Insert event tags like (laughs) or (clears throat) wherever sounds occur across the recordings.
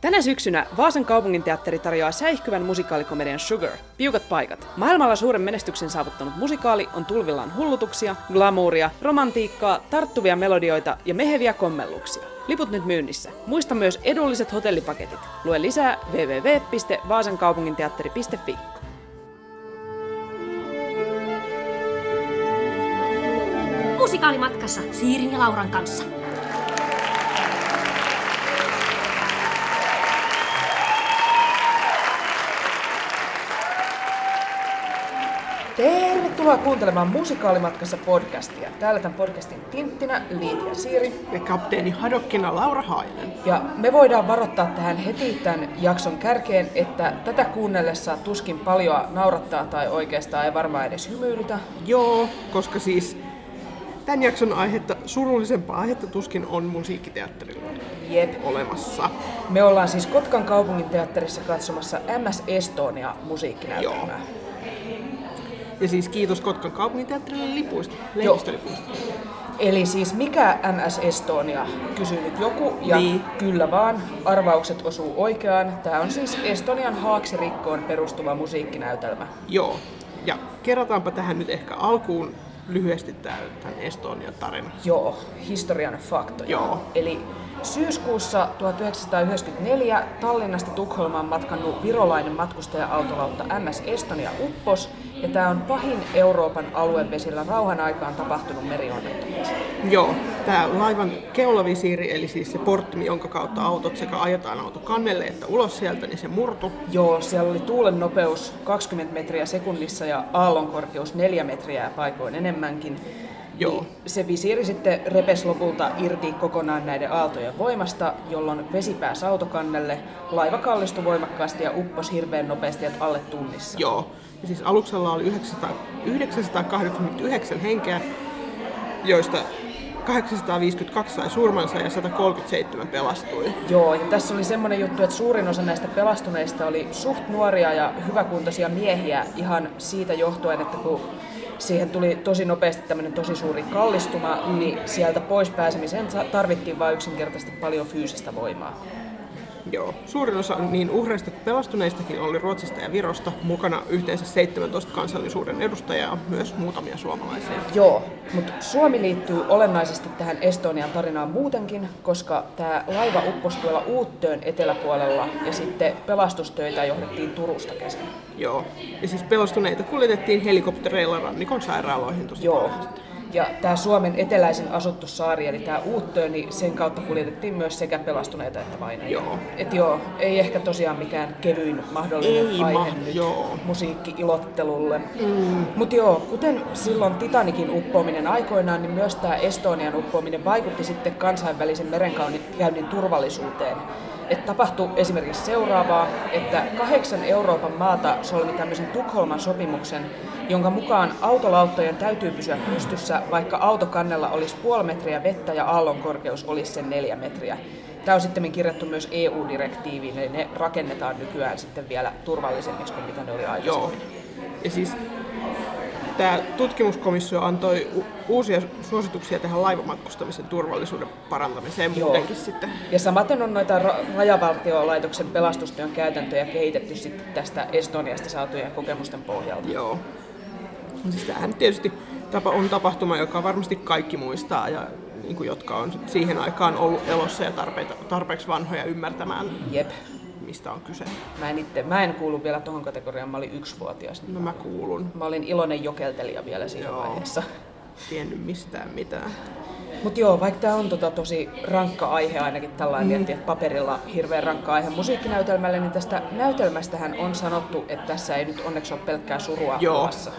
Tänä syksynä Vaasan kaupunginteatteri tarjoaa säihkyvän musikaalikomedian Sugar, piukat paikat. Maailmalla suuren menestyksen saavuttanut musikaali on tulvillaan hullutuksia, glamouria, romantiikkaa, tarttuvia melodioita ja meheviä kommelluksia. Liput nyt myynnissä. Muista myös edulliset hotellipaketit. Lue lisää www.vaasankaupunginteatteri.fi. Musikaalimatkassa Siirin ja Lauran kanssa. Tervetuloa kuuntelemaan Musikaalimatkassa podcastia. Täällä tämän podcastin Tinttinä Liitia Siiri. Ja kapteeni Hadokkina Laura Hainen. Ja me voidaan varoittaa tähän heti tämän jakson kärkeen, että tätä kuunnellessa tuskin paljon naurattaa tai oikeastaan ei varmaan edes hymyilytä. Joo, koska siis tämän jakson aihetta, surullisempaa aihetta tuskin on musiikkiteatterilla Jep. olemassa. Me ollaan siis Kotkan kaupunginteatterissa katsomassa MS Estonia musiikkinäytelmää. Ja siis kiitos Kotkan kaupunginteatterille lipuista, lehdistölipuista. Eli siis mikä MS Estonia, kysyy nyt joku, ja Niin. kyllä vaan, arvaukset osuu oikeaan. Tämä on siis Estonian haaksirikkoon perustuva musiikkinäytelmä. Joo. Ja kerrataanpa tähän nyt ehkä alkuun lyhyesti tämän, tämän Estonian tarina. Joo, historian faktoja. Joo. Eli syyskuussa 1994 Tallinnasta Tukholmaan matkannut virolainen matkustaja-autolautta MS Estonia uppos, ja tämä on pahin Euroopan aluevesillä rauhan aikaan tapahtunut merionnettomuus. Joo, tämä laivan keulavisiiri, eli siis se portti, jonka kautta autot sekä ajetaan auto kannelle että ulos sieltä, niin se murtu. Joo, siellä oli tuulen nopeus 20 metriä sekunnissa ja aallon korkeus 4 metriä ja paikoin enemmänkin. Joo. Niin Se visiiri sitten repes lopulta irti kokonaan näiden aaltojen voimasta, jolloin vesi pääsi autokannelle, laiva kallistui voimakkaasti ja upposi hirveän nopeasti alle tunnissa. Joo. Siis aluksella oli 900, 989 henkeä, joista 852 sai surmansa ja 137 pelastui. Joo, ja tässä oli semmoinen juttu, että suurin osa näistä pelastuneista oli suht nuoria ja hyväkuntoisia miehiä ihan siitä johtuen, että kun siihen tuli tosi nopeasti tämmöinen tosi suuri kallistuma, niin sieltä pois pääsemiseen tarvittiin vain yksinkertaisesti paljon fyysistä voimaa. Joo. Suurin osa niin uhreista pelastuneistakin oli Ruotsista ja Virosta, mukana yhteensä 17 kansallisuuden edustajaa, myös muutamia suomalaisia. Joo, mutta Suomi liittyy olennaisesti tähän Estonian tarinaan muutenkin, koska tämä laiva upposi tuolla Uuttöön eteläpuolella ja sitten pelastustöitä johdettiin Turusta käsin. Joo. Ja siis pelastuneita kuljetettiin helikoptereilla rannikon sairaaloihin tosi Joo. paljon. Ja tämä Suomen eteläisin asuttu saari, eli tämä Uuttöö, niin sen kautta kuljetettiin myös sekä pelastuneita että vainajia. Joo. Et joo, ei ehkä tosiaan mikään kevyin mahdollinen Ei aihe mahdu, nyt joo. musiikki-ilottelulle. Mm. Mutta joo, kuten silloin Titanikin uppoaminen aikoinaan, niin myös tämä Estonian uppoaminen vaikutti sitten kansainvälisen merenkäynnin turvallisuuteen. Et tapahtui esimerkiksi seuraavaa, että kahdeksan Euroopan maata solmi tämmöisen Tukholman sopimuksen, jonka mukaan autolauttojen täytyy pysyä pystyssä, vaikka autokannella olisi puoli metriä vettä ja aallon korkeus olisi sen neljä metriä. Tämä on sitten kirjattu myös EU-direktiiviin, eli ne rakennetaan nykyään sitten vielä turvallisemmiksi kuin mitä ne oli aikaisemmin. Joo. Ja siis tämä tutkimuskomissio antoi u- uusia suosituksia tähän laivamatkustamisen turvallisuuden parantamiseen Joo. muutenkin sitten. Ja samaten on noita ra- rajavaltiolaitoksen pelastustyön käytäntöjä kehitetty sitten tästä Estoniasta saatujen kokemusten pohjalta. Joo. Siis tämähän tietysti tapa, on tapahtuma, joka varmasti kaikki muistaa ja niin kuin, jotka on siihen aikaan ollut elossa ja tarpeita, tarpeeksi vanhoja ymmärtämään, Jep. Mistä on kyse. Mä en, itse, mä en kuulu vielä tuohon kategoriaan, mä olin yksivuotias. No mä kuulun. Mä olin iloinen jokeltelija vielä siinä Joo. vaiheessa. Tiennyt mistään mitään. Mutta joo, vaikka tämä on tota tosi rankka aihe ainakin tällainen mm. että paperilla hirveän rankka aihe musiikkinäytelmälle, niin tästä näytelmästähän on sanottu, että tässä ei nyt onneksi ole pelkkää surua Joo. luvassa.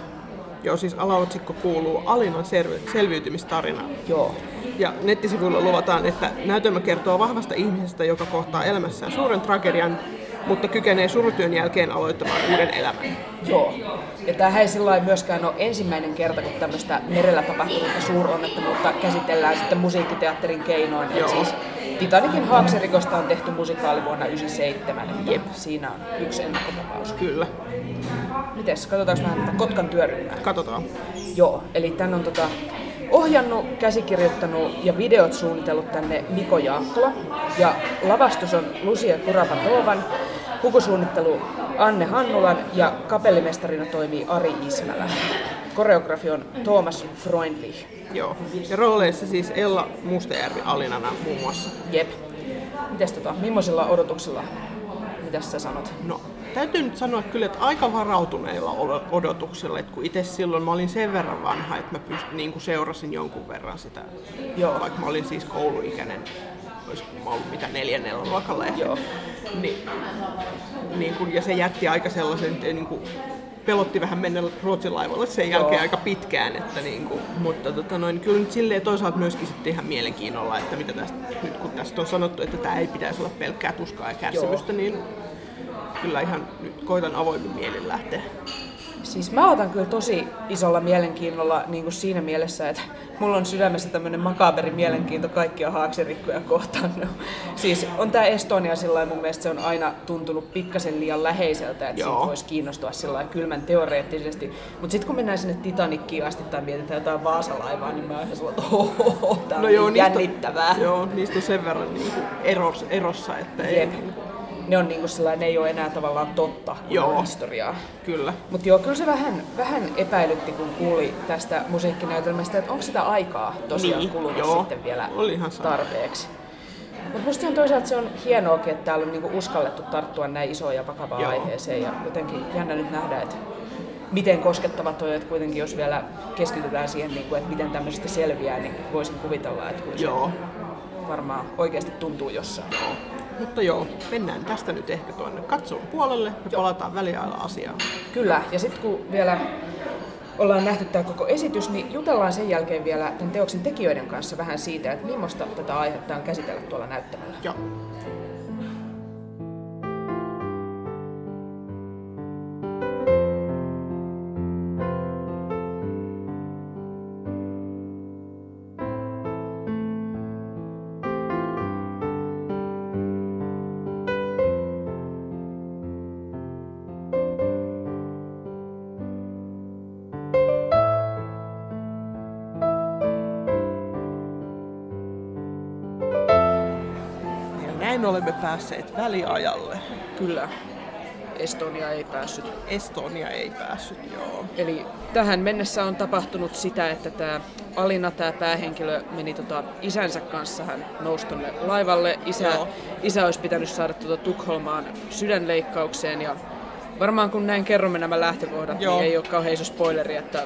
Joo, siis alaotsikko kuuluu Alinan selvi- selviytymistarina. Joo. Ja nettisivuilla luvataan, että näytelmä kertoo vahvasta ihmisestä, joka kohtaa elämässään suuren tragedian, mutta kykenee surutyön jälkeen aloittamaan uuden elämän. Joo. Ja tämähän ei sillä myöskään ole ensimmäinen kerta, kun tämmöistä merellä tapahtunutta suuronnettomuutta käsitellään sitten musiikkiteatterin keinoin. Et Joo. siis Titanikin haaksirikosta on tehty musikaali vuonna 1997. että Jep. Siinä on yksi ennakkotapaus. Kyllä. Mites, katsotaanko vähän tätä Kotkan työryhmää? Katsotaan. Joo, eli tän on tota, Ohjannut, käsikirjoittanut ja videot suunnitellut tänne Miko Jaakkola. Ja lavastus on Lucia Kurapatovan, pukusuunnittelu Anne Hannulan ja kapellimestarina toimii Ari Ismälä. Koreografi on Thomas Freundlich. Joo. Ja rooleissa siis Ella Mustajärvi Alinana muun muassa. Jep. Mites tota, millaisilla odotuksilla, mitäs sä sanot? No, täytyy nyt sanoa kyllä, että aika varautuneilla odotuksilla, että kun itse silloin mä olin sen verran vanha, että mä pyst, niin kuin seurasin jonkun verran sitä, Joo. vaikka mä olin siis kouluikäinen, olisiko mä ollut mitä neljännellä luokalla ehkä. Joo. Niin, niin kun, ja se jätti aika sellaisen, että niin kuin, pelotti vähän mennä Ruotsin laivalle sen jälkeen Joo. aika pitkään, että niin kuin, mutta tota noin, kyllä nyt silleen toisaalta myöskin sitten ihan mielenkiinnolla, että mitä tästä, nyt kun tästä on sanottu, että tämä ei pitäisi olla pelkkää tuskaa ja kärsimystä, niin kyllä ihan nyt koitan avoimin mielin lähteä. Siis mä otan kyllä tosi isolla mielenkiinnolla niin kuin siinä mielessä, että mulla on sydämessä tämmöinen makaberi mielenkiinto kaikkia haaksirikkoja kohtaan. No, siis on tää Estonia sillä mun mielestä se on aina tuntunut pikkasen liian läheiseltä, että Joo. siitä voisi kiinnostua sillä kylmän teoreettisesti. Mutta sitten kun mennään sinne Titanikkiin asti tai mietitään jotain Vaasalaivaa, niin mä oon ihan sellainen, että ohoho, tää on no niin jännittävää. Joo, niistä on sen verran niin eros, erossa, että ei. Ne on niinku sellainen, ne ei ole enää tavallaan totta, kun Joo. historiaa. kyllä. Mutta joo, kyllä se vähän, vähän epäilytti, kun kuuli tästä musiikkinäytelmästä, että onko sitä aikaa tosiaan Niin, kulunut joo. sitten vielä Oli ihan sama. tarpeeksi. Mutta musta on toisaalta se on hienoakin, että täällä on niinku uskallettu tarttua näin isoon ja vakavaan Joo. aiheeseen ja jotenkin jännä nyt nähdä, että miten koskettava toi, että kuitenkin jos vielä keskitytään siihen, niinku, että miten tämmöisestä selviää, niin voisin kuvitella, että kyllä se Joo. varmaan oikeasti tuntuu jossain. Mutta joo, mennään tästä nyt ehkä tuonne katsoon puolelle ja palataan väliajalla asiaan. Kyllä, ja sitten kun vielä ollaan nähty tämä koko esitys, niin jutellaan sen jälkeen vielä tämän teoksen tekijöiden kanssa vähän siitä, että millaista tätä aihetta on käsitellä tuolla näyttämällä. Joo. Olemme päässeet väliajalle. Kyllä, Estonia ei päässyt. Estonia ei päässyt, joo. Eli tähän mennessä on tapahtunut sitä, että tämä Alina, tämä päähenkilö, meni tota isänsä kanssa, hän nousi tonne laivalle. Isä, Joo. isä olisi pitänyt saada tuota Tukholmaan sydänleikkaukseen ja varmaan kun näin kerromme nämä lähtökohdat, Joo. niin ei ole kauhean iso spoileri, että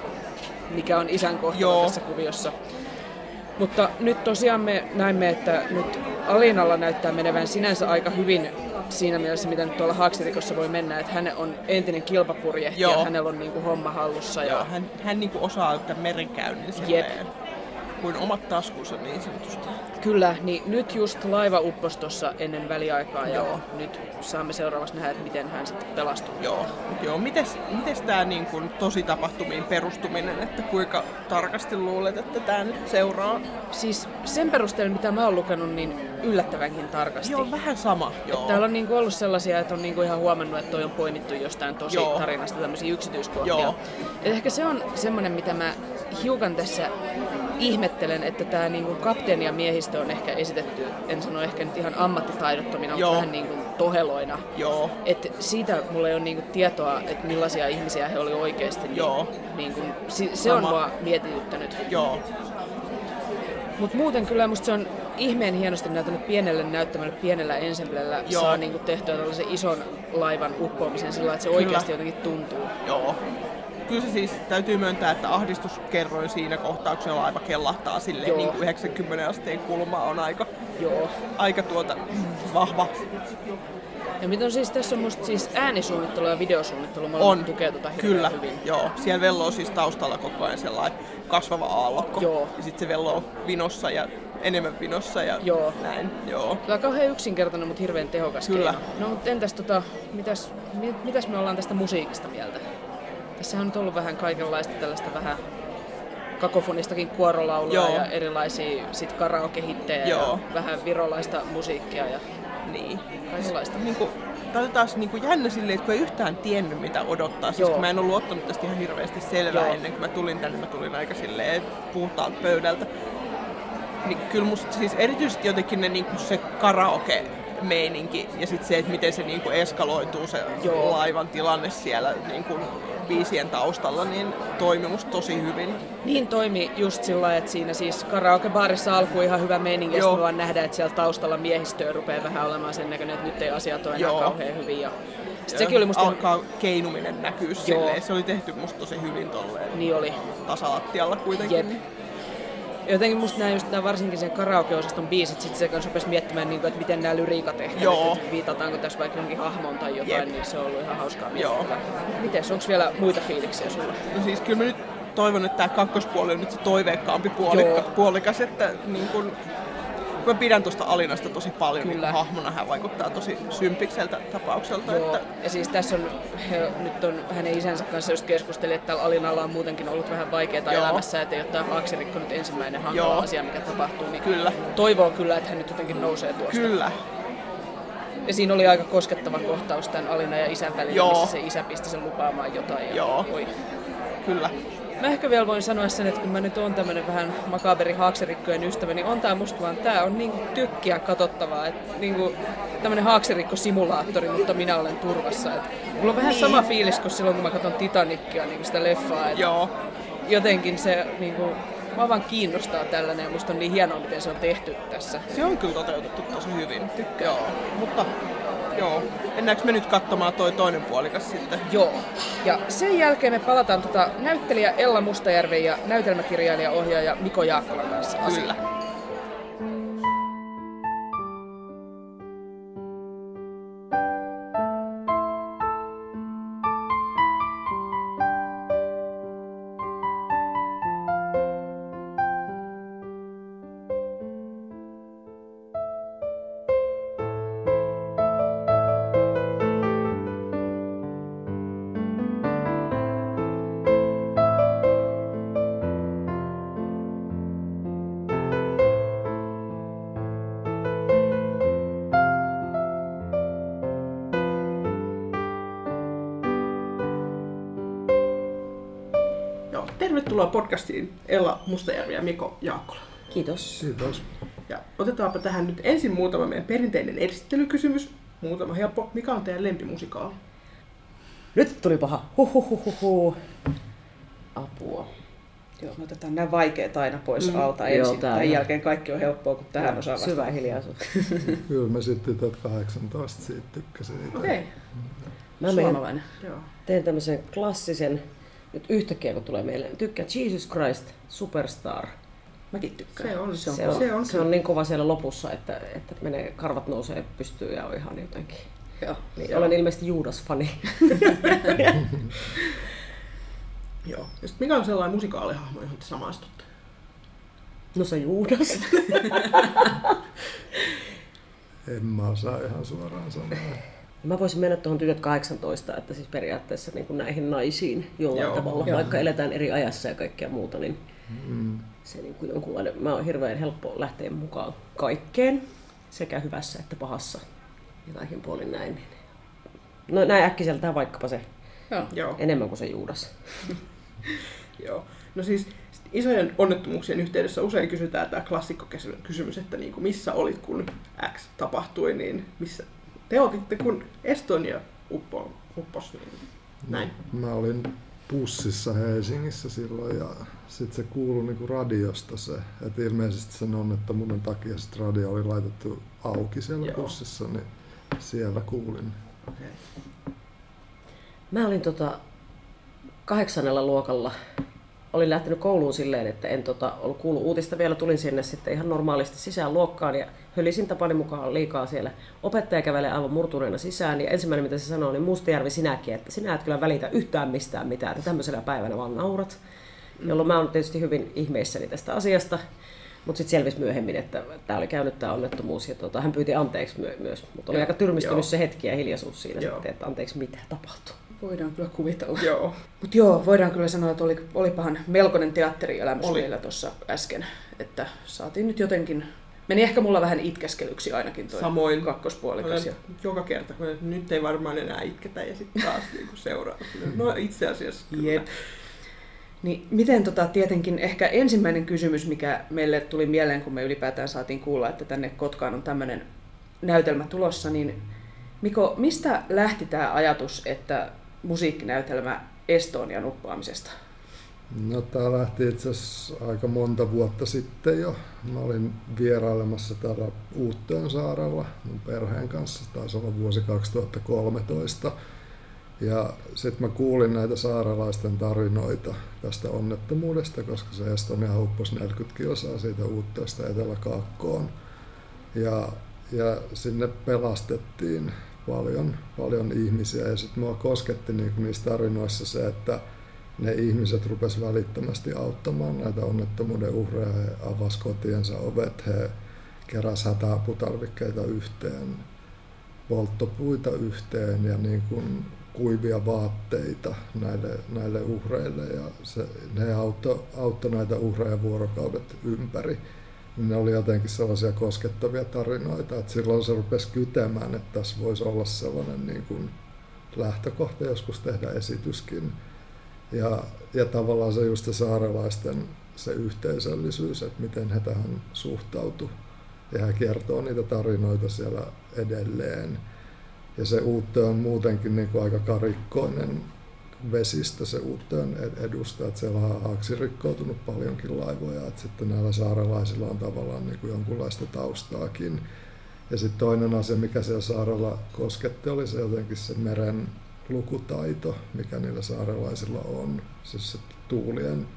mikä on isän kohtalo Joo. tässä kuviossa. Mutta nyt tosiaan me näimme, että nyt Alinalla näyttää menevän sinänsä aika hyvin siinä mielessä, mitä nyt tuolla Haaksirikossa voi mennä, että hän on entinen kilpapurjehtija, Joo. hänellä on niinku homma hallussa. Joo, Ja, hän, hän niinku osaa tämän merenkäynnin silleen, kuin omat taskunsa niin sanotusti. kyllä, niin nyt just laiva upposi tuossa ennen väliaikaa ja Joo. nyt saamme seuraavaksi nähdä, että miten hän sitten pelastuu. Joo, joo. Mites, mites tämä niin kun tosi tapahtumiin perustuminen, että kuinka tarkasti luulet, että tämä nyt seuraa? Siis sen perusteella, mitä mä oon lukenut, niin yllättävänkin tarkasti. Joo, vähän sama. Joo. Täällä on niinku ollut sellaisia, että on niinku ihan huomannut, että toi on poimittu jostain tosi Joo. tarinasta tämmöisiä yksityiskohtia. Joo. Et ehkä se on semmoinen, mitä mä hiukan tässä ihmettelen, että tämä niinku kapteeni ja miehistö on ehkä esitetty, en sano ehkä nyt ihan ammattitaidottomina, Joo. mutta vähän niinku toheloina. Joo. Et siitä mulla ei ole niinku tietoa, että millaisia ihmisiä he oli oikeasti. Niin, Joo. Niinku, si- se on Sama. mua mietityttänyt. Joo. Mutta muuten kyllä musta se on ihmeen hienosti näyttänyt pienelle näyttämälle, pienellä ensemblellä Joo. saa niinku tehtyä tällaisen ison laivan uppoamisen sillä että se oikeasti jotenkin tuntuu. Joo. Kyllä se siis täytyy myöntää, että ahdistuskerroin siinä kohtauksella laiva kellahtaa silleen Joo. niin kuin 90 asteen kulma on aika, Joo. aika tuota vahva. Ja mitä on siis, tässä on musta siis äänisuunnittelu ja videosuunnittelu, molemmat On. tukee tota Kyllä, hyvin. joo. Siellä velloo siis taustalla koko ajan sellainen kasvava aallokko. Joo. Ja sitten se velloo vinossa ja enemmän vinossa ja Joo. näin. Joo. Tämä on kauhean yksinkertainen, mutta hirveän tehokas Kyllä. keino. No mutta entäs tota, mitäs, mi- mitäs me ollaan tästä musiikista mieltä? Tässähän on nyt ollut vähän kaikenlaista tällaista vähän kakofonistakin kuorolaulua Joo. ja erilaisia sit karaokehittejä Joo. ja vähän virolaista musiikkia ja Niin. kaikenlaista. Niin kuin, Tämä oli taas niin kuin jännä silleen, että kun ei yhtään tiennyt mitä odottaa. Siis kun mä en ollut ottanut tästä ihan hirveästi selvää Joo. ennen kuin mä tulin tänne. Mä tulin aika silleen puhtaalta pöydältä. Niin kyllä musta siis erityisesti jotenkin ne, niin kuin se karaoke meininki ja sitten se, että miten se niinku eskaloituu se Joo. laivan tilanne siellä niinku biisien taustalla, niin toimi musta tosi hyvin. Niin toimi just sillä että siinä siis karaokebaarissa alkoi ihan hyvä meininki, ja vaan nähdään, että siellä taustalla miehistöä rupeaa vähän olemaan sen näköinen, että nyt ei asiat ole enää Joo. kauhean hyvin. Ja sitten sekin oli musta... Alkaa keinuminen näkyy silleen. Se oli tehty musta tosi hyvin tolleen. Niin oli. Tasalattialla kuitenkin. Jep jotenkin musta näin just nää, varsinkin sen karaoke-osaston biisit, sit se kanssa rupesi miettimään, niin kuin, että miten nämä lyriikat ehkä, Joo. Että viitataanko tässä vaikka johonkin hahmoon tai jotain, Jep. niin se on ollut ihan hauskaa Joo. Miten, onko vielä muita fiiliksiä sulla? No siis kyllä mä nyt toivon, että tämä kakkospuoli on nyt se toiveikkaampi puolikka, puolikas, että niin kun, mä pidän tuosta Alinasta tosi paljon, Kyllä. niin hahmona hän vaikuttaa tosi sympikseltä tapaukselta. Joo. Että... Ja siis tässä on, he, nyt on hänen isänsä kanssa just keskusteli, että tällä Alinalla on muutenkin ollut vähän vaikeaa Joo. elämässä, että ei ole tämä haaksirikko nyt ensimmäinen hankala Joo. asia, mikä tapahtuu. Niin kyllä. Toivoo kyllä, että hän nyt jotenkin nousee tuosta. Kyllä. Ja siinä oli aika koskettava kohtaus tämän Alina ja isän välillä, Joo. missä se isä pisti sen lupaamaan jotain. Ja Joo. Oi. Kyllä. Mä ehkä vielä voin sanoa sen, että kun mä nyt on tämmönen vähän makaberi haakserikkojen ystävä, niin on tää musta vaan, tää on niinku tykkiä katsottavaa. Että niinku tämmönen haakserikko-simulaattori, mutta minä olen turvassa. Et mulla on vähän niin. sama fiilis kuin silloin, kun mä katson Titanicia, niinku sitä leffaa. Et Joo. Jotenkin se niinku, Mä vaan kiinnostaa tällainen ja musta on niin hienoa, miten se on tehty tässä. Se on kyllä toteutettu tosi hyvin. Tykkää. Joo. Mutta Joo. Mennäänkö me nyt katsomaan toi toinen puolikas sitten? Joo. Ja sen jälkeen me palataan tota näyttelijä Ella Mustajärven ja näytelmäkirjailija ohjaaja Miko Jaakkolan kanssa Kyllä. Asiaan. Tervetuloa podcastiin Ella Mustajärvi ja Miko Jaakkola. Kiitos. Kiitos. Ja otetaanpa tähän nyt ensin muutama meidän perinteinen esittelykysymys. Muutama helppo. Mikä on teidän lempimusikaali? Nyt tuli paha. Huhuhuhuhu. Apua. Joo, me otetaan nämä vaikeat aina pois mm. alta ensin. Joo, Tämän jälkeen kaikki on helppoa, kun tähän osaa vastata. Syvä hiljaisuus. (laughs) Kyllä mä sitten 18 siitä tykkäsin. Okei. Okay. Mä menen, teen tämmöisen klassisen nyt yhtäkkiä kun tulee mieleen, tykkää Jesus Christ Superstar. Mäkin tykkään. Se on, se on, se on, se on, se on niin kova siellä lopussa, että, että menee, karvat nousee pystyy ja on ihan jotenkin. Joo. Niin, Joo. Olen ilmeisesti Juudas-fani. (laughs) Joo. Ja sit mikä on sellainen musikaalihahmo, johon te samaistutte? No se Juudas. (laughs) en mä osaa ihan suoraan sanoa. (laughs) Mä voisin mennä tuohon tytöt 18, että siis periaatteessa niin kuin näihin naisiin jollain Joo, tavalla, joo. vaikka eletään eri ajassa ja kaikkea muuta, niin mm. se niin kuin jonkunlainen, mä oon hirveän helppo lähteä mukaan kaikkeen, sekä hyvässä että pahassa ja kaikin puolin näin. No näin äkkiseltään vaikkapa se Joo. enemmän kuin se Juudas. (laughs) Joo. No siis isojen onnettomuuksien yhteydessä usein kysytään tämä klassikko kysymys, että niin kuin missä olit kun X tapahtui, niin missä, te otitte, kun Estonia uppo, uppos, niin näin. Mä olin bussissa Helsingissä silloin ja sitten se kuului niinku radiosta se, että ilmeisesti sen onnettomuuden takia sit radio oli laitettu auki siellä Joo. bussissa, niin siellä kuulin. Okay. Mä olin tota kahdeksannella luokalla olin lähtenyt kouluun silleen, että en tota, ollut kuullut uutista vielä, tulin sinne sitten ihan normaalisti sisään luokkaan ja hölisin tapani mukaan liikaa siellä. Opettaja kävelee aivan murtuneena sisään ja ensimmäinen mitä se sanoo, niin Mustajärvi sinäkin, että sinä et kyllä välitä yhtään mistään mitään, että tämmöisenä päivänä vaan naurat. Mm. Jolloin mä oon tietysti hyvin ihmeissäni tästä asiasta. Mutta sitten selvisi myöhemmin, että tämä oli käynyt tämä onnettomuus ja tota, hän pyyti anteeksi my- myös. Mutta oli Joo. aika tyrmistynyt Joo. se hetki ja hiljaisuus siinä sitten, että anteeksi mitä tapahtui. Voidaan kyllä kuvitella. Joo. Mutta joo, voidaan kyllä sanoa, että oli, olipahan melkoinen teatterielämys oli. meillä tuossa äsken. Että saatiin nyt jotenkin Meni ehkä mulla vähän itkeskelyksi ainakin tuo Samoin. kakkospuolikas. Ja... Joka kerta, kun nyt ei varmaan enää itketä ja sitten taas niin seuraa. No itse asiassa kyllä. Jep. Niin miten tota, tietenkin ehkä ensimmäinen kysymys, mikä meille tuli mieleen, kun me ylipäätään saatiin kuulla, että tänne Kotkaan on tämmöinen näytelmä tulossa, niin Miko, mistä lähti tämä ajatus, että musiikkinäytelmä Estonian uppaamisesta? No tämä lähti itse asiassa aika monta vuotta sitten jo. Mä olin vierailemassa täällä Uutteen saarella mun perheen kanssa, taisi olla vuosi 2013. Ja sitten mä kuulin näitä saarelaisten tarinoita tästä onnettomuudesta, koska se Estonia upposi 40 kilsaa siitä Uutteesta Etelä-Kaakkoon. Ja, ja sinne pelastettiin paljon, paljon ihmisiä ja sitten mua kosketti niinku niissä tarinoissa se, että ne ihmiset rupes välittömästi auttamaan näitä onnettomuuden uhreja. He avasi kotiensa ovet, he keräs hätäaputarvikkeita yhteen, polttopuita yhteen ja niin kuin kuivia vaatteita näille, näille uhreille ja se, ne auttoi auttoi näitä uhreja vuorokaudet ympäri. Ne oli jotenkin sellaisia koskettavia tarinoita, että silloin se rupesi kytemään, että tässä voisi olla sellainen niin kuin lähtökohta joskus tehdä esityskin ja, ja tavallaan se just se saarelaisten se yhteisöllisyys, että miten he tähän suhtautu. Ja he kertoo niitä tarinoita siellä edelleen. Ja se uutta on muutenkin niin kuin aika karikkoinen vesistä se Uutteen edustaa, että siellä on haaksi rikkoutunut paljonkin laivoja, että sitten näillä saarelaisilla on tavallaan niin kuin jonkunlaista taustaakin. Ja sitten toinen asia, mikä siellä saarella kosketti, oli se jotenkin se meren lukutaito, mikä niillä saarelaisilla on. Siis se tuulien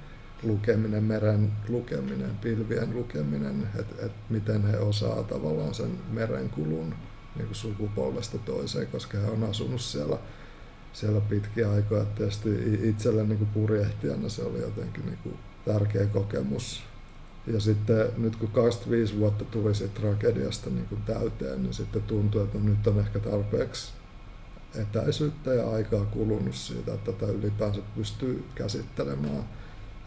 lukeminen, meren lukeminen, pilvien lukeminen, että et miten he osaa tavallaan sen merenkulun niin kuin sukupolvesta toiseen, koska he on asunut siellä, siellä pitkiä aikoja. Tietysti itselle niin purjehtijana se oli jotenkin niin kuin tärkeä kokemus. Ja sitten nyt kun 25 vuotta tuli siitä tragediasta niin kuin täyteen, niin sitten tuntui, että nyt on ehkä tarpeeksi etäisyyttä ja aikaa kulunut siitä, että tätä ylipäänsä pystyy käsittelemään.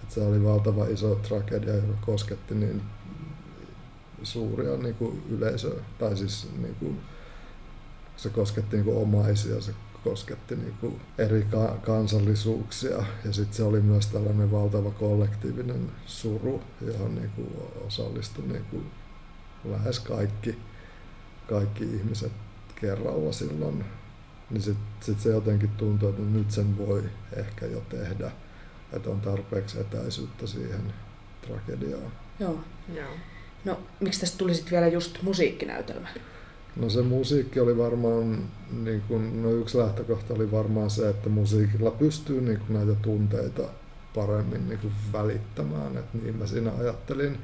Että se oli valtava iso tragedia, joka kosketti niin suuria niin kuin yleisöä, tai siis niin kuin, se kosketti niin kuin omaisia, se kosketti niin kuin eri ka- kansallisuuksia ja sitten se oli myös tällainen valtava kollektiivinen suru, johon niin kuin osallistui niin kuin lähes kaikki, kaikki ihmiset kerralla silloin niin sitten sit se jotenkin tuntuu, että nyt sen voi ehkä jo tehdä, että on tarpeeksi etäisyyttä siihen tragediaan. Joo. Joo. No, miksi tästä tuli sitten vielä just musiikkinäytelmä? No se musiikki oli varmaan, niin kun, no yksi lähtökohta oli varmaan se, että musiikilla pystyy niin kun näitä tunteita paremmin niin kun välittämään, että niin mä siinä ajattelin.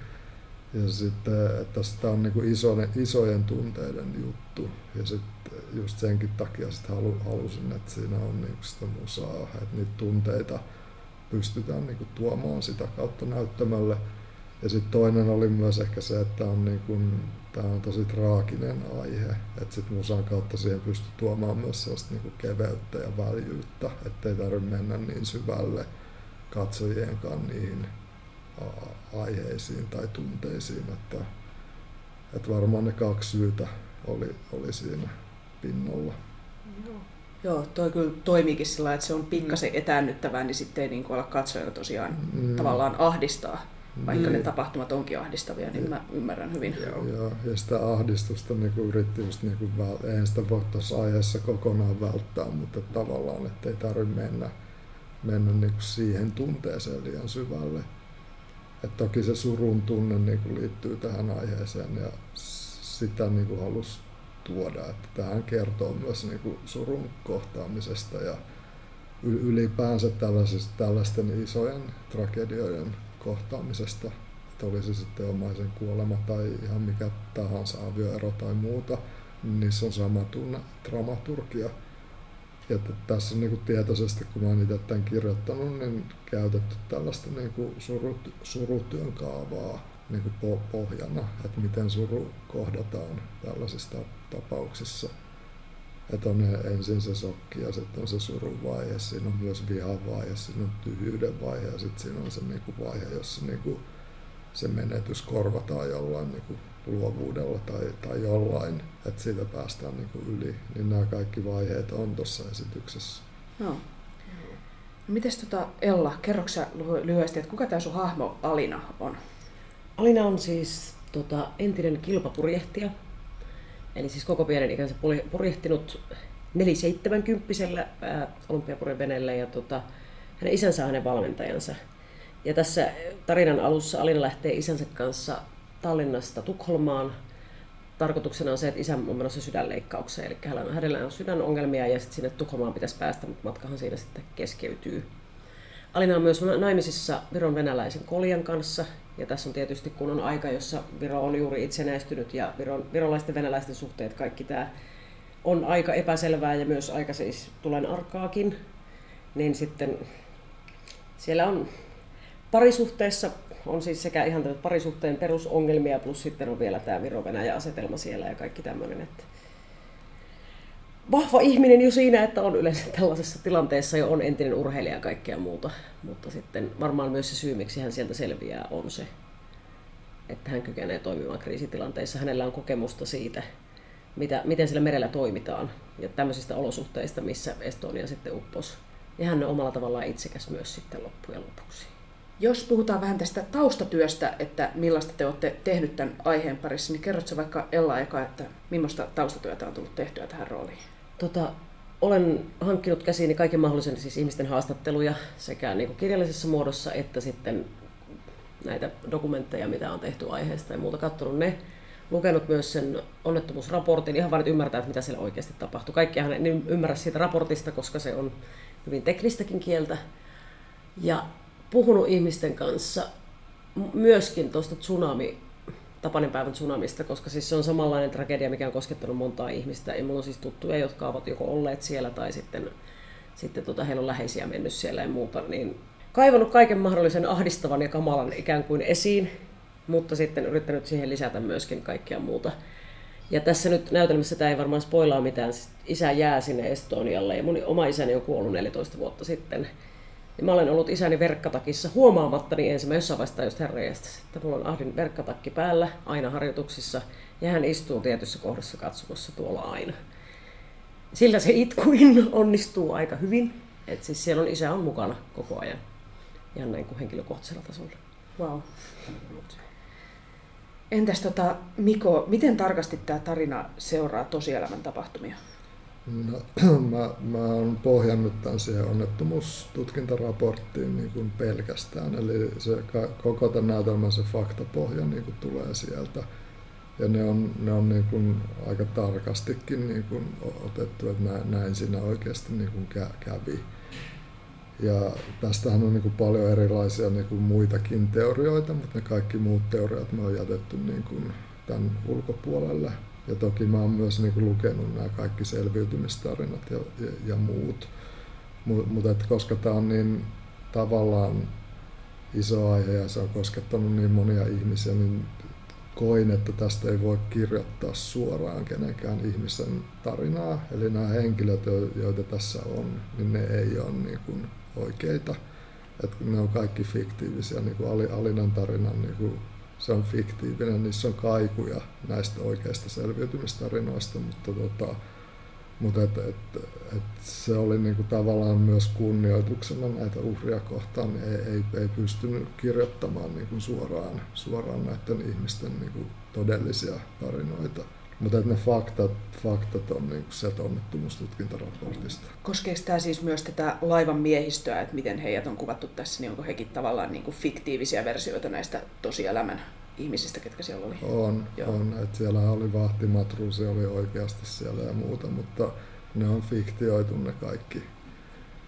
Ja sitten, että tämä on niin isojen, isojen tunteiden juttu. Ja sitten just senkin takia sit halu, halusin, että siinä on niin sitä musaa, että niitä tunteita pystytään niin tuomaan sitä kautta näyttämölle. Ja sitten toinen oli myös ehkä se, että on niin kuin, tämä on tosi traaginen aihe, että sitten musan kautta siihen pystyy tuomaan myös sellaista niin kuin keveyttä ja väljyyttä, ettei tarvitse mennä niin syvälle katsojienkaan niihin aiheisiin tai tunteisiin, että, että varmaan ne kaksi syytä oli, oli siinä pinnalla. Joo. Joo, toi kyllä toimiikin sillä että se on pikkasen etäännyttävää, niin sitten ei niin kuin olla katsojana tosiaan mm. tavallaan ahdistaa. Vaikka mm. ne tapahtumat onkin ahdistavia, niin mä ymmärrän hyvin. Joo, joo ja sitä ahdistusta niin kuin yritti just niin kuin eihän sitä voi tuossa aiheessa kokonaan välttää, mutta tavallaan, että ei tarvitse mennä, mennä niin kuin siihen tunteeseen liian syvälle. Et toki se surun tunne niin kuin liittyy tähän aiheeseen ja sitä niin kuin halusi tuoda. Että tähän kertoo myös niin kuin surun kohtaamisesta ja ylipäänsä tällaisten isojen tragedioiden kohtaamisesta. Että oli se sitten omaisen kuolema tai ihan mikä tahansa avioero tai muuta, niin niissä on sama tunne dramaturgia. Ja tässä niin kuin tietoisesti, kun olen itse tämän kirjoittanut, niin käytetty tällaista niin kuin surut, surutyön kaavaa niin kuin pohjana, että miten suru kohdataan tällaisissa tapauksissa. Että on ensin se sokki ja sitten on se surun vaihe, siinä on myös vihan vaihe, siinä on tyhjyyden vaihe ja sitten siinä on se niin kuin vaihe, jossa niin kuin se menetys korvataan jollain niin kuin luovuudella tai, tai jollain, että siitä päästään niin kuin yli. Niin nämä kaikki vaiheet on tuossa esityksessä. No. No, mites tota Ella, kerroksä lyhyesti, että kuka tämä sun hahmo Alina on? Alina on siis tota, entinen kilpapurjehtija, eli siis koko pienen ikänsä purjehtinut 470 olympiapurjeveneellä ja tota, hänen isänsä on hänen valmentajansa. Ja tässä tarinan alussa Alina lähtee isänsä kanssa Tallinnasta Tukholmaan. Tarkoituksena on se, että isä on menossa sydänleikkaukseen, eli hänellä on sydänongelmia ja sitten sinne Tukholmaan pitäisi päästä, mutta matkahan siinä sitten keskeytyy. Alina on myös naimisissa Viron venäläisen Koljan kanssa, ja tässä on tietysti kun on aika, jossa Viro on juuri itsenäistynyt ja Viron, virolaisten venäläisten suhteet, kaikki tämä on aika epäselvää ja myös aika siis tulen arkaakin, niin sitten siellä on parisuhteessa on siis sekä ihan parisuhteen perusongelmia, plus sitten on vielä tämä Viro-Venäjä-asetelma siellä ja kaikki tämmöinen. Että vahva ihminen jo siinä, että on yleensä tällaisessa tilanteessa jo on entinen urheilija ja kaikkea muuta. Mutta sitten varmaan myös se syy, miksi hän sieltä selviää, on se, että hän kykenee toimimaan kriisitilanteissa. Hänellä on kokemusta siitä, mitä, miten sillä merellä toimitaan ja tämmöisistä olosuhteista, missä Estonia sitten upposi. Ja hän on omalla tavallaan itsekäs myös sitten loppujen lopuksi. Jos puhutaan vähän tästä taustatyöstä, että millaista te olette tehnyt tämän aiheen parissa, niin kerrotko vaikka Ella eka, että millaista taustatyötä on tullut tehtyä tähän rooliin? Tota, olen hankkinut käsiini kaiken mahdollisen siis ihmisten haastatteluja sekä niin kuin kirjallisessa muodossa että sitten näitä dokumentteja, mitä on tehty aiheesta ja muuta, katsonut ne. Lukenut myös sen onnettomuusraportin, ihan vain nyt ymmärtää, että mitä siellä oikeasti tapahtui. Kaikkiahan en ymmärrä siitä raportista, koska se on hyvin teknistäkin kieltä. Ja puhunut ihmisten kanssa myöskin tuosta tsunami, Tapanin päivän tsunamista, koska siis se on samanlainen tragedia, mikä on koskettanut montaa ihmistä. Ja mulla on siis tuttuja, jotka ovat joko olleet siellä tai sitten, sitten tota, heillä on läheisiä mennyt siellä ja muuta. Niin kaivannut kaiken mahdollisen ahdistavan ja kamalan ikään kuin esiin, mutta sitten yrittänyt siihen lisätä myöskin kaikkea muuta. Ja tässä nyt näytelmässä tämä ei varmaan spoilaa mitään. Isä jää sinne Estonialle ja mun oma isäni on kuollut 14 vuotta sitten. Ja mä olen ollut isäni verkkatakissa huomaamatta, niin ensin mä jossain vaiheessa just herreistä, että mulla on Ahdin verkkatakki päällä aina harjoituksissa ja hän istuu tietyssä kohdassa katsomassa tuolla aina. Sillä se itkuin onnistuu aika hyvin. Et siis siellä on isä on mukana koko ajan. Ihan näin kuin henkilökohtaisella tasolla. Wow. Entäs tota, Miko, miten tarkasti tämä tarina seuraa tosielämän tapahtumia? No, (clears throat) mä, mä oon pohjannut tämän siihen onnettomuustutkintaraporttiin niin kuin pelkästään. Eli se, koko tämän näytelmän se faktapohja niin kuin tulee sieltä. Ja ne on, ne on niin kuin aika tarkastikin niin kuin otettu, että näin, näin siinä oikeasti niin kuin kävi. Ja tästähän on niin kuin paljon erilaisia niin kuin muitakin teorioita, mutta ne kaikki muut teoriat me on jätetty niin kuin tämän ulkopuolelle. Ja toki mä oon myös niin kuin lukenut nämä kaikki selviytymistarinat ja, ja, ja muut. Mutta koska tämä on niin tavallaan iso aihe ja se on koskettanut niin monia ihmisiä, niin koin, että tästä ei voi kirjoittaa suoraan kenenkään ihmisen tarinaa. Eli nämä henkilöt, joita tässä on, niin ne ei ole niin kuin oikeita. Että ne on kaikki fiktiivisiä, niin kuin Alinan tarinan niin kuin se on fiktiivinen, niissä on kaikuja näistä oikeista selviytymistarinoista, mutta, tota, mutta et, et, et se oli niinku tavallaan myös kunnioituksena näitä uhria kohtaan, niin ei, ei, ei pystynyt kirjoittamaan niinku suoraan, suoraan näiden ihmisten niinku todellisia tarinoita. Mutta ne faktat, faktat on niin sieltä onnettomuustutkintaraportista. Koskeeko tämä siis myös tätä laivan miehistöä, että miten heidät on kuvattu tässä, niin onko hekin tavallaan niin kuin fiktiivisiä versioita näistä tosielämän ihmisistä, ketkä siellä oli? On, Joo. on. Et siellä oli vahtimatruusi, oli oikeasti siellä ja muuta, mutta ne on fiktioitu ne kaikki,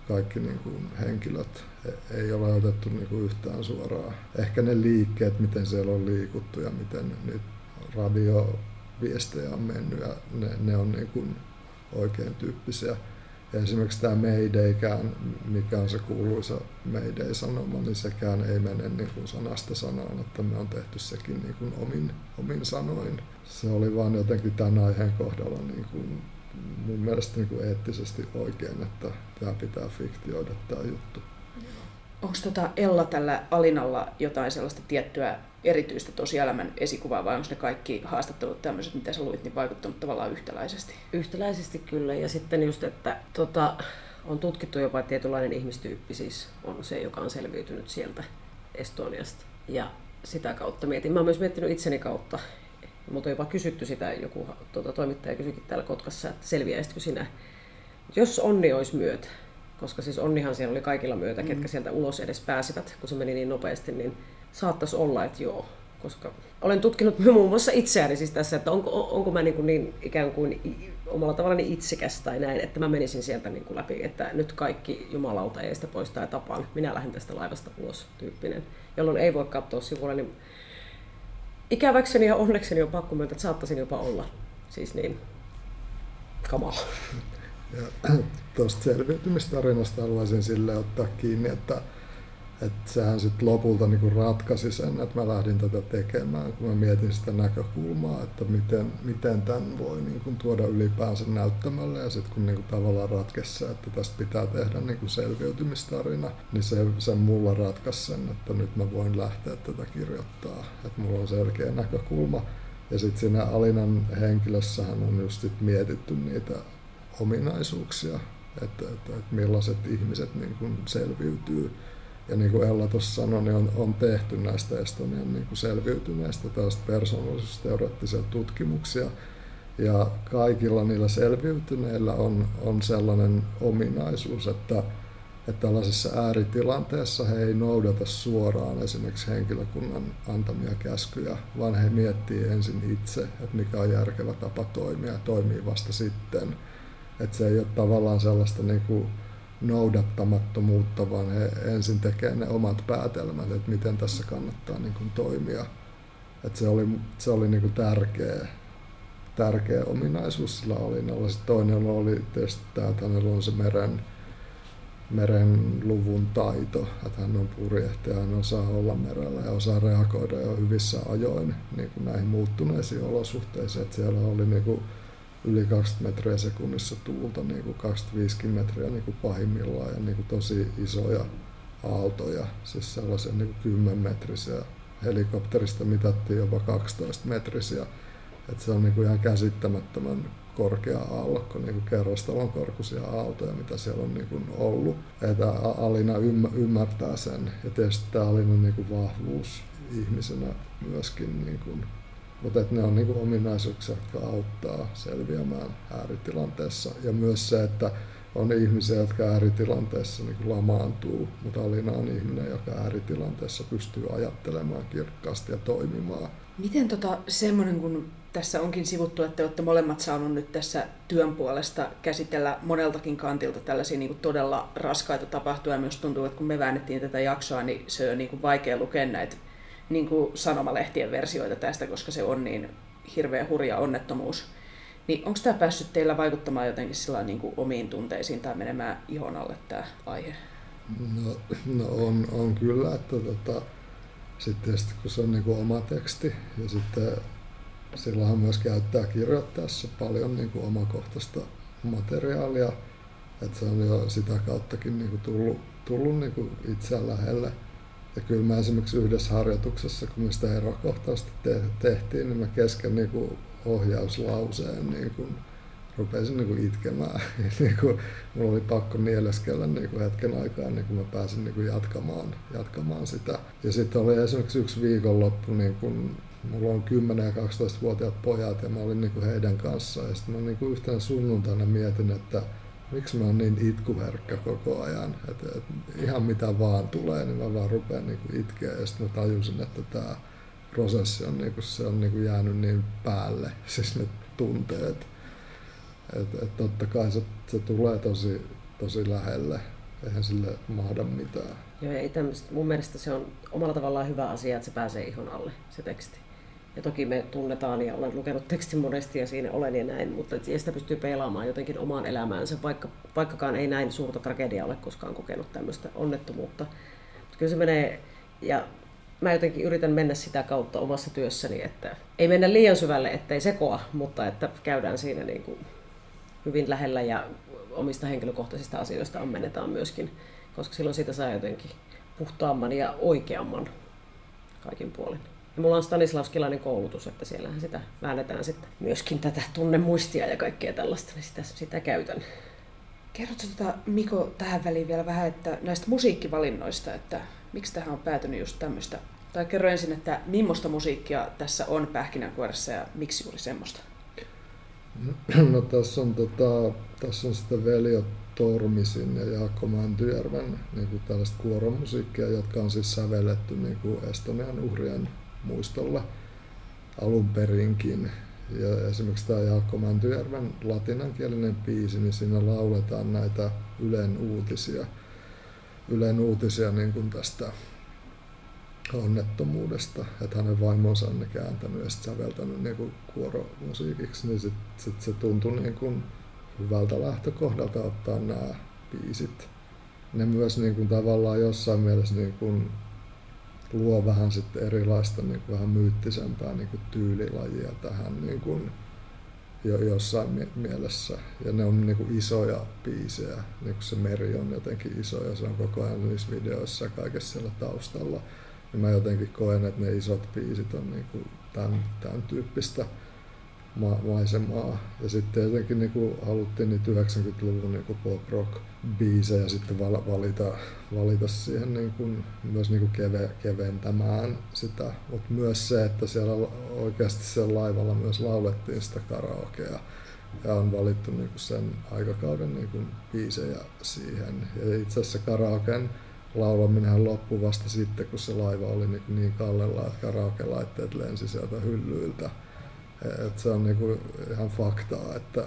kaikki niin kuin henkilöt. E, ei ole otettu niin kuin yhtään suoraan. Ehkä ne liikkeet, miten siellä on liikuttu ja miten nyt radio viestejä on mennyt ja ne, ne on niin kuin oikein tyyppisiä. Ja esimerkiksi tämä Maydaykään, mikä on se kuuluisa Mayday-sanoma, niin sekään ei mene niin kuin sanasta sanaan, että me on tehty sekin niin kuin omin, omin sanoin. Se oli vaan jotenkin tämän aiheen kohdalla niin kuin mun mielestä niin kuin eettisesti oikein, että tämä pitää fiktioida tämä juttu. Onko tota Ella tällä Alinalla jotain sellaista tiettyä erityistä tosielämän esikuvaa vai onko ne kaikki haastattelut tämmöiset, mitä sä luit, niin vaikuttanut tavallaan yhtäläisesti? Yhtäläisesti kyllä ja sitten just, että tota, on tutkittu jopa tietynlainen ihmistyyppi siis on se, joka on selviytynyt sieltä Estoniasta. Ja sitä kautta mietin. Mä oon myös miettinyt itseni kautta. Mutta jopa kysytty sitä, joku tuota, toimittaja kysyikin täällä Kotkassa, että selviäisitkö sinä, jos onni olisi myötä, koska siis onnihan siellä oli kaikilla myötä, mm. ketkä sieltä ulos edes pääsivät, kun se meni niin nopeasti, niin saattaisi olla, että joo. Koska olen tutkinut (laughs) muun muassa itseäni siis tässä, että onko, onko mä niin, kuin niin ikään kuin omalla tavallaan itsekäs tai näin, että mä menisin sieltä niin kuin läpi, että nyt kaikki jumalauta eestä poistaa ja tapaan, minä lähden tästä laivasta ulos tyyppinen, jolloin ei voi katsoa sivulle, niin ikäväkseni ja onnekseni on pakko myöntää, että saattaisin jopa olla siis niin kamala. (laughs) Ja (clears throat) tuosta selviytymistarinasta haluaisin sille ottaa kiinni, että että sehän sitten lopulta niinku ratkaisi sen, että mä lähdin tätä tekemään, kun mä mietin sitä näkökulmaa, että miten, miten tämän voi niinku tuoda ylipäänsä näyttämölle ja sitten kun niinku tavallaan ratkesi että tästä pitää tehdä niinku selviytymistarina, niin se, se mulla ratkaisi sen, että nyt mä voin lähteä tätä kirjoittaa, että mulla on selkeä näkökulma. Ja sitten siinä Alinan henkilössähän on just sit mietitty niitä ominaisuuksia, että, että, että millaiset ihmiset niin kuin selviytyy ja niin kuin Ella tuossa sanoi, niin on, on tehty näistä Estonian niin kuin selviytyneistä tällaista persoonallisuusteoreettisia tutkimuksia. Ja kaikilla niillä selviytyneillä on, on sellainen ominaisuus, että, että tällaisessa ääritilanteessa he ei noudata suoraan esimerkiksi henkilökunnan antamia käskyjä, vaan he miettii ensin itse, että mikä on järkevä tapa toimia ja toimii vasta sitten. Että se ei ole tavallaan sellaista niin kuin noudattamattomuutta, vaan he ensin tekee ne omat päätelmät, että miten tässä kannattaa niin kuin toimia. Että se oli, se oli niin kuin tärkeä, tärkeä ominaisuus sillä Alinalla. Sitten toinen oli tietysti tämä, että hänellä on se meren, meren luvun taito, että hän on purjehtia, hän osaa olla merellä ja osaa reagoida jo hyvissä ajoin niin kuin näihin muuttuneisiin olosuhteisiin. Että siellä oli niin kuin yli 20 metriä sekunnissa tuulta, niin kuin 25 metriä niin kuin pahimmillaan ja niin kuin tosi isoja aaltoja, siis sellaisia niin kuin 10 metrisiä. Helikopterista mitattiin jopa 12 metrisiä. Et se on niin kuin ihan käsittämättömän korkea aallokko, niin kerrostalon korkuisia aaltoja, mitä siellä on niin kuin ollut. Että Alina ymmärtää sen. Ja tietysti tämä Alina niin kuin vahvuus ihmisenä myöskin niin kuin mutta ne on niin ominaisuuksia, jotka auttaa selviämään ääritilanteessa. Ja myös se, että on ihmisiä, jotka ääritilanteessa niin lamaantuu, mutta Alina on ihminen, joka ääritilanteessa pystyy ajattelemaan kirkkaasti ja toimimaan. Miten tota, semmoinen, kun tässä onkin sivuttu, että olette molemmat saanut nyt tässä työn puolesta käsitellä moneltakin kantilta tällaisia niin kuin todella raskaita tapahtumia. Myös tuntuu, että kun me väännettiin tätä jaksoa, niin se on niin kuin vaikea lukea näitä niin kuin sanomalehtien versioita tästä, koska se on niin hirveän hurja onnettomuus. Niin onko tämä päässyt teillä vaikuttamaan jotenkin sillä niin kuin omiin tunteisiin tai menemään ihon alle tämä aihe? No, no on, on kyllä, että tota, sitten tietysti kun se on niin kuin oma teksti ja sitten silloinhan myös käyttää kirjoittaessa paljon niin kuin omakohtaista materiaalia, että se on jo sitä kauttakin niin kuin tullut, tullut niin kuin itseään lähelle. Ja kyllä mä esimerkiksi yhdessä harjoituksessa, kun me sitä erokohtausta te- tehtiin, niin mä kesken niin kuin ohjauslauseen niin kuin rupesin (laughs) niin kuin itkemään. niin kuin, mulla oli pakko nieleskellä niin kuin hetken aikaa, niin kuin mä pääsin niin kuin jatkamaan, jatkamaan sitä. Ja sitten oli esimerkiksi yksi viikonloppu, niin kuin, mulla on 10- ja 12-vuotiaat pojat ja mä olin niin kuin heidän kanssaan. Ja sitten mä niin kuin yhtenä sunnuntaina mietin, että miksi mä oon niin itkuherkkä koko ajan. Että et ihan mitä vaan tulee, niin mä vaan rupean niinku itkeä ja sitten mä tajusin, että tämä prosessi on, niinku, se on niinku jäänyt niin päälle, (laughs) siis ne tunteet. Että et totta kai se, se tulee tosi, tosi lähelle, eihän sille mahda mitään. Joo, ei tämmöistä. Mun mielestä se on omalla tavallaan hyvä asia, että se pääsee ihon alle, se teksti. Ja toki me tunnetaan ja olen lukenut tekstin monesti ja siinä olen ja näin, mutta sitä pystyy peilaamaan jotenkin omaan elämäänsä, vaikka, vaikkakaan ei näin suurta tragediaa ole koskaan kokenut tämmöistä onnettomuutta. Mutta kyllä se menee, ja mä jotenkin yritän mennä sitä kautta omassa työssäni, että ei mennä liian syvälle, ettei sekoa, mutta että käydään siinä niin kuin hyvin lähellä ja omista henkilökohtaisista asioista ammennetaan myöskin, koska silloin siitä saa jotenkin puhtaamman ja oikeamman kaikin puolin. Ja mulla on Stanislavskilainen koulutus, että siellähän sitä väännetään sitten myöskin tätä tunnemuistia ja kaikkea tällaista, niin sitä, sitä käytän. Kerrotko tota, Miko tähän väliin vielä vähän että näistä musiikkivalinnoista, että miksi tähän on päätynyt just tämmöistä? Tai kerro ensin, että millaista musiikkia tässä on pähkinänkuoressa ja miksi juuri semmoista? (clears throat) No tässä on, tota, tässä on sitä Veljo Tormisin ja Jaakko Mäntyjärven niin kuin tällaista kuoromusiikkia, jotka on siis sävelletty niin kuin Estonian uhrien muistolla alun perinkin. Ja esimerkiksi tämä Jaakko Mäntyjärven latinankielinen biisi, niin siinä lauletaan näitä Ylen uutisia, Ylen uutisia niin kuin tästä onnettomuudesta, että hänen vaimonsa on ne kääntänyt ja säveltänyt niin kuin kuoromusiikiksi, niin sit, sit se tuntui niin kuin hyvältä lähtökohdalta ottaa nämä biisit. Ne myös niin kuin tavallaan jossain mielessä niin kuin luo vähän sitten erilaista niin kuin vähän myyttisempää niin kuin tyylilajia tähän niin kuin jo, jossain mielessä. Ja ne on niin kuin isoja biisejä, niin kuin se meri on jotenkin iso ja se on koko ajan niissä videoissa ja kaikessa siellä taustalla. Ja mä jotenkin koen, että ne isot biisit on niin kuin tämän, tämän tyyppistä ma- maisemaa. Ja sitten jotenkin niin kuin haluttiin niitä 90-luvun niin pop rock biisejä sitten valita, valita siihen niin kuin, myös niin kuin keve, keventämään sitä. Mutta myös se, että siellä oikeasti siellä laivalla myös laulettiin sitä karaokea ja on valittu niin kuin sen aikakauden niin kuin biisejä siihen. Ja itse asiassa karaoken laulaminen loppui vasta sitten, kun se laiva oli niin, niin kallella, että karaoke-laitteet lensi sieltä hyllyiltä. Et se on niinku ihan faktaa, että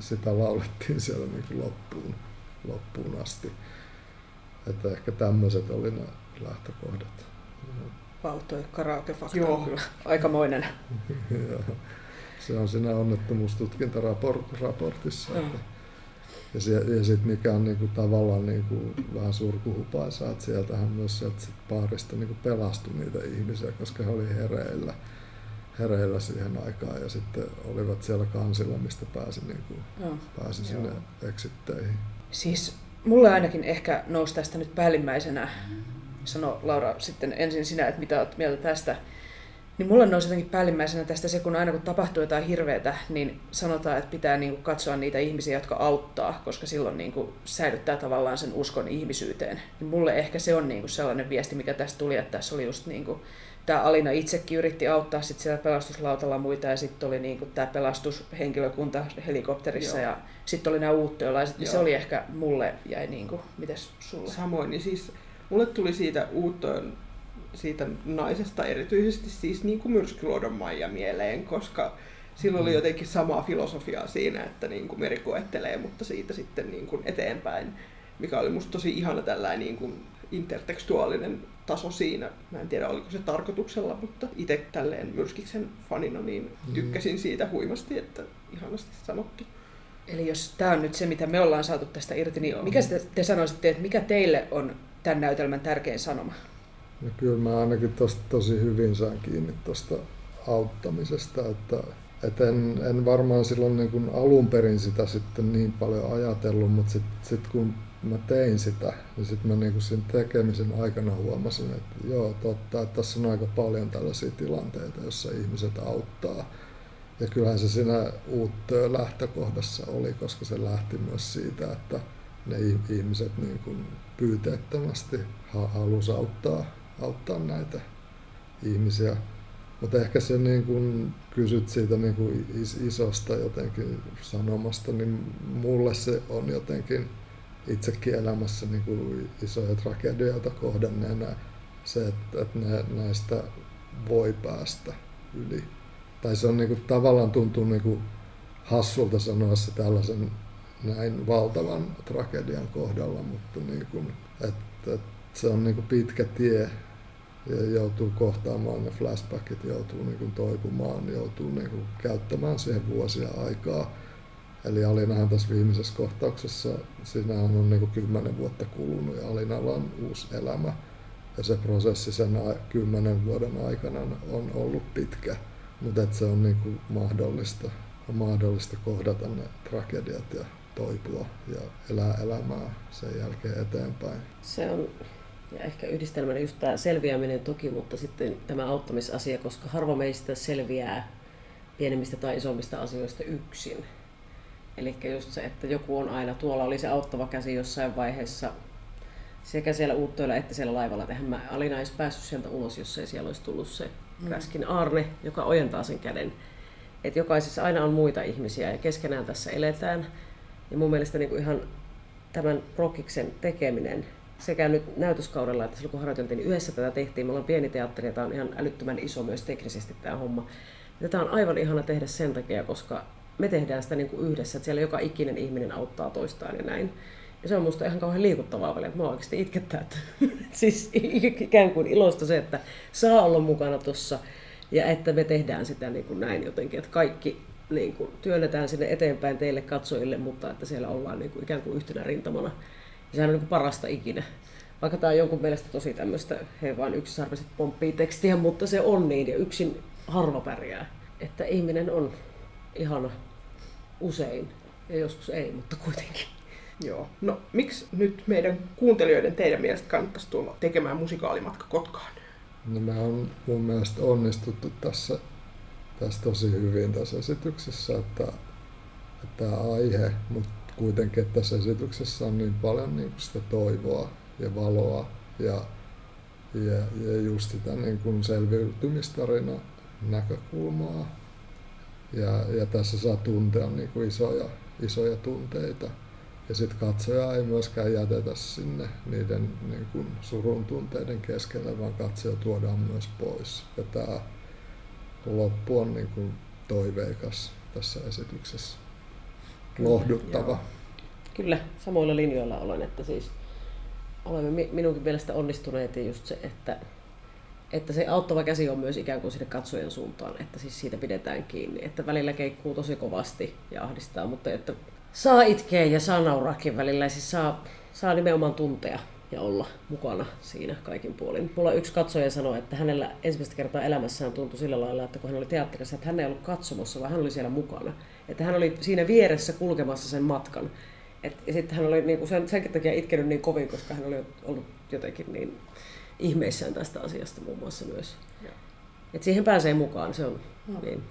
sitä laulettiin siellä niinku loppuun, loppuun asti. Että ehkä tämmöiset oli ne lähtökohdat. Vau, toi karaoke-fakta on kyllä aikamoinen. (laughs) se on siinä onnettomuustutkintaraportissa. Mm. Että, ja, se, ja sitten mikä on niinku tavallaan niinku vähän surkuhupaisaa, että sieltähän myös sieltä sit paarista niinku pelastui niitä ihmisiä, koska he oli hereillä hereillä siihen aikaan ja sitten olivat siellä kansilla, mistä pääsi, niin kuin, Joo. pääsi sinne eksitteihin. Siis mulle ainakin ehkä nousi tästä nyt päällimmäisenä, sano Laura sitten ensin sinä, että mitä olet mieltä tästä, niin mulle nousi jotenkin päällimmäisenä tästä se, kun aina kun tapahtuu jotain hirveätä, niin sanotaan, että pitää niin kuin katsoa niitä ihmisiä, jotka auttaa, koska silloin niin kuin säilyttää tavallaan sen uskon ihmisyyteen. Niin mulle ehkä se on niin kuin sellainen viesti, mikä tästä tuli, että tässä oli just niin kuin tämä Alina itsekin yritti auttaa sit siellä pelastuslautalla muita ja sitten oli niinku tämä pelastushenkilökunta helikopterissa Joo. ja sitten oli nämä uuttoilaiset, niin se oli ehkä mulle jäi niinku, mites sulle? Samoin, niin siis mulle tuli siitä uuttoon siitä naisesta erityisesti siis niin kuin myrskyluodon Maija mieleen, koska silloin oli mm. jotenkin samaa filosofiaa siinä, että niin kuin meri koettelee, mutta siitä sitten niin kuin eteenpäin, mikä oli musta tosi ihana tällainen niin kuin intertekstuaalinen taso siinä. Mä en tiedä, oliko se tarkoituksella, mutta itse tälleen Myrskiksen fanina niin mm. tykkäsin siitä huimasti, että ihanasti sanottu. Eli jos tämä on nyt se, mitä me ollaan saatu tästä irti, niin Joo. mikä te, te sanoisitte, että mikä teille on tämän näytelmän tärkein sanoma? No kyllä mä ainakin tosta tosi hyvin saan kiinni tuosta auttamisesta, että, että en, en varmaan silloin niin kuin alun perin sitä sitten niin paljon ajatellut, mutta sitten sit kun mä tein sitä, niin sitten mä niinku sen tekemisen aikana huomasin, että joo, totta, että tässä on aika paljon tällaisia tilanteita, joissa ihmiset auttaa. Ja kyllähän se siinä uutta lähtökohdassa oli, koska se lähti myös siitä, että ne ihmiset niin kuin pyyteettömästi halusi auttaa, auttaa näitä ihmisiä. Mutta ehkä se niin kun kysyt siitä niin kun isosta jotenkin sanomasta, niin mulle se on jotenkin itsekin elämässä niin kuin isoja tragedioita kohdanneena se, että, että näistä voi päästä yli. Tai se on niin kuin, tavallaan tuntuu niin kuin hassulta sanoa se tällaisen näin valtavan tragedian kohdalla, mutta niin kuin, että, että se on niin kuin pitkä tie ja joutuu kohtaamaan ne flashbackit, joutuu niin kuin toipumaan, joutuu niin kuin käyttämään siihen vuosia aikaa Eli Alinahan tässä viimeisessä kohtauksessa, siinä on niin kymmenen vuotta kulunut ja Alinalla on uusi elämä. Ja se prosessi sen kymmenen vuoden aikana on ollut pitkä, mutta se on niin kuin mahdollista, on mahdollista kohdata ne tragediat ja toipua ja elää elämää sen jälkeen eteenpäin. Se on Ja ehkä yhdistelmänä just tämä selviäminen toki, mutta sitten tämä auttamisasia, koska harva meistä selviää pienemmistä tai isommista asioista yksin. Eli just se, että joku on aina, tuolla oli se auttava käsi jossain vaiheessa, sekä siellä uuttoilla että siellä laivalla. Eihän mä Alina olisi päässyt sieltä ulos, jos ei siellä olisi tullut se Räskin Arne, joka ojentaa sen käden. Että jokaisessa aina on muita ihmisiä ja keskenään tässä eletään. Ja mun mielestä niin kuin ihan tämän prokiksen tekeminen sekä nyt näytöskaudella että silloin kun harjoiteltiin, niin yhdessä tätä tehtiin. Me ollaan pieni teatteri ja tämä on ihan älyttömän iso myös teknisesti tämä homma. Ja tämä on aivan ihana tehdä sen takia, koska me tehdään sitä niin kuin yhdessä, että siellä joka ikinen ihminen auttaa toistaan ja näin. Ja se on musta ihan kauhean liikuttavaa välillä, että mä oikeasti itkettää. Että, (laughs) siis ikään kuin iloista se, että saa olla mukana tuossa ja että me tehdään sitä niin kuin näin jotenkin, että kaikki niin kuin, työnnetään sinne eteenpäin teille katsojille, mutta että siellä ollaan niin kuin, ikään kuin yhtenä rintamana. Ja sehän on niin kuin parasta ikinä. Vaikka tämä on jonkun mielestä tosi tämmöistä, he vaan yksisarviset pomppii tekstiä, mutta se on niin ja yksin harva pärjää. Että ihminen on ihana usein ja joskus ei, mutta kuitenkin. Joo. No miksi nyt meidän kuuntelijoiden teidän mielestä kannattaisi tulla tekemään musikaalimatka Kotkaan? No me on mun mielestä onnistuttu tässä, tässä tosi hyvin tässä esityksessä, että, että tämä aihe, mutta kuitenkin että tässä esityksessä on niin paljon niin kuin sitä toivoa ja valoa ja, ja, ja just sitä niin kuin selviytymistarina näkökulmaa. Ja, ja tässä saa tuntea niin kuin isoja, isoja tunteita. Ja sitten katsoja ei myöskään jätetä sinne niiden niin kuin surun tunteiden keskelle, vaan katsoja tuodaan myös pois. Ja tämä loppu on niin kuin toiveikas tässä esityksessä. Lohduttava. Joo. Kyllä, samoilla linjoilla olen, että siis olemme minunkin mielestä onnistuneet ja just se, että, että se auttava käsi on myös ikään kuin sinne katsojen suuntaan, että siis siitä pidetään kiinni, että välillä keikkuu tosi kovasti ja ahdistaa, mutta että saa itkeä ja saa nauraakin välillä ja siis saa, saa nimenomaan tuntea ja olla mukana siinä kaikin puolin. Mulla yksi katsoja sanoi, että hänellä ensimmäistä kertaa elämässään tuntui sillä lailla, että kun hän oli teatterissa, että hän ei ollut katsomassa, vaan hän oli siellä mukana. Että hän oli siinä vieressä kulkemassa sen matkan. Et, ja sitten hän oli niinku sen, senkin takia itkenyt niin kovin, koska hän oli ollut jotenkin niin ihmeissään tästä asiasta muun muassa myös. Et siihen pääsee mukaan, se on no. niin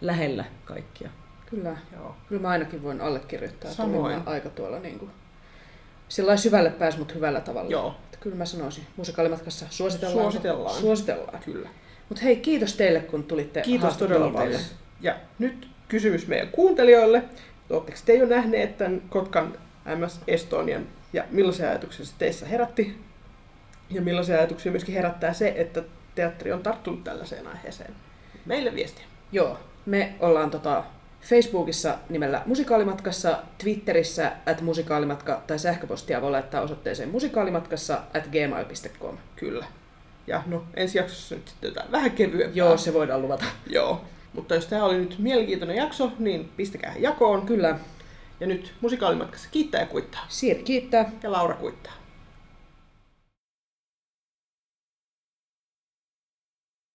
lähellä kaikkia. Kyllä, Joo. kyllä mä ainakin voin allekirjoittaa, Samoin. että aika tuolla niin kuin, sillä syvälle pääs, mutta hyvällä tavalla. Joo. Että kyllä mä sanoisin, musikaalimatkassa suositellaan. Suositellaan. Suositellaan. Kyllä. Mutta hei, kiitos teille, kun tulitte Kiitos todella paljon. Ja nyt kysymys meidän kuuntelijoille. Oletteko te jo nähneet tämän Kotkan MS Estonian ja millaisia ajatuksia se teissä herätti? Ja millaisia ajatuksia myöskin herättää se, että teatteri on tarttunut tällaiseen aiheeseen? Meille viestiä. Joo, me ollaan tota Facebookissa nimellä Musikaalimatkassa, Twitterissä at musikaalimatka tai sähköpostia voi laittaa osoitteeseen musikaalimatkassa at gmail.com. Kyllä. Ja no ensi jaksossa nyt sitten jotain vähän kevyempää. Joo, se voidaan luvata. Joo. Mutta jos tämä oli nyt mielenkiintoinen jakso, niin pistäkää jakoon. Kyllä. Ja nyt musikaalimatkassa kiittää ja kuittaa. Siiri kiittää. Ja Laura kuittaa.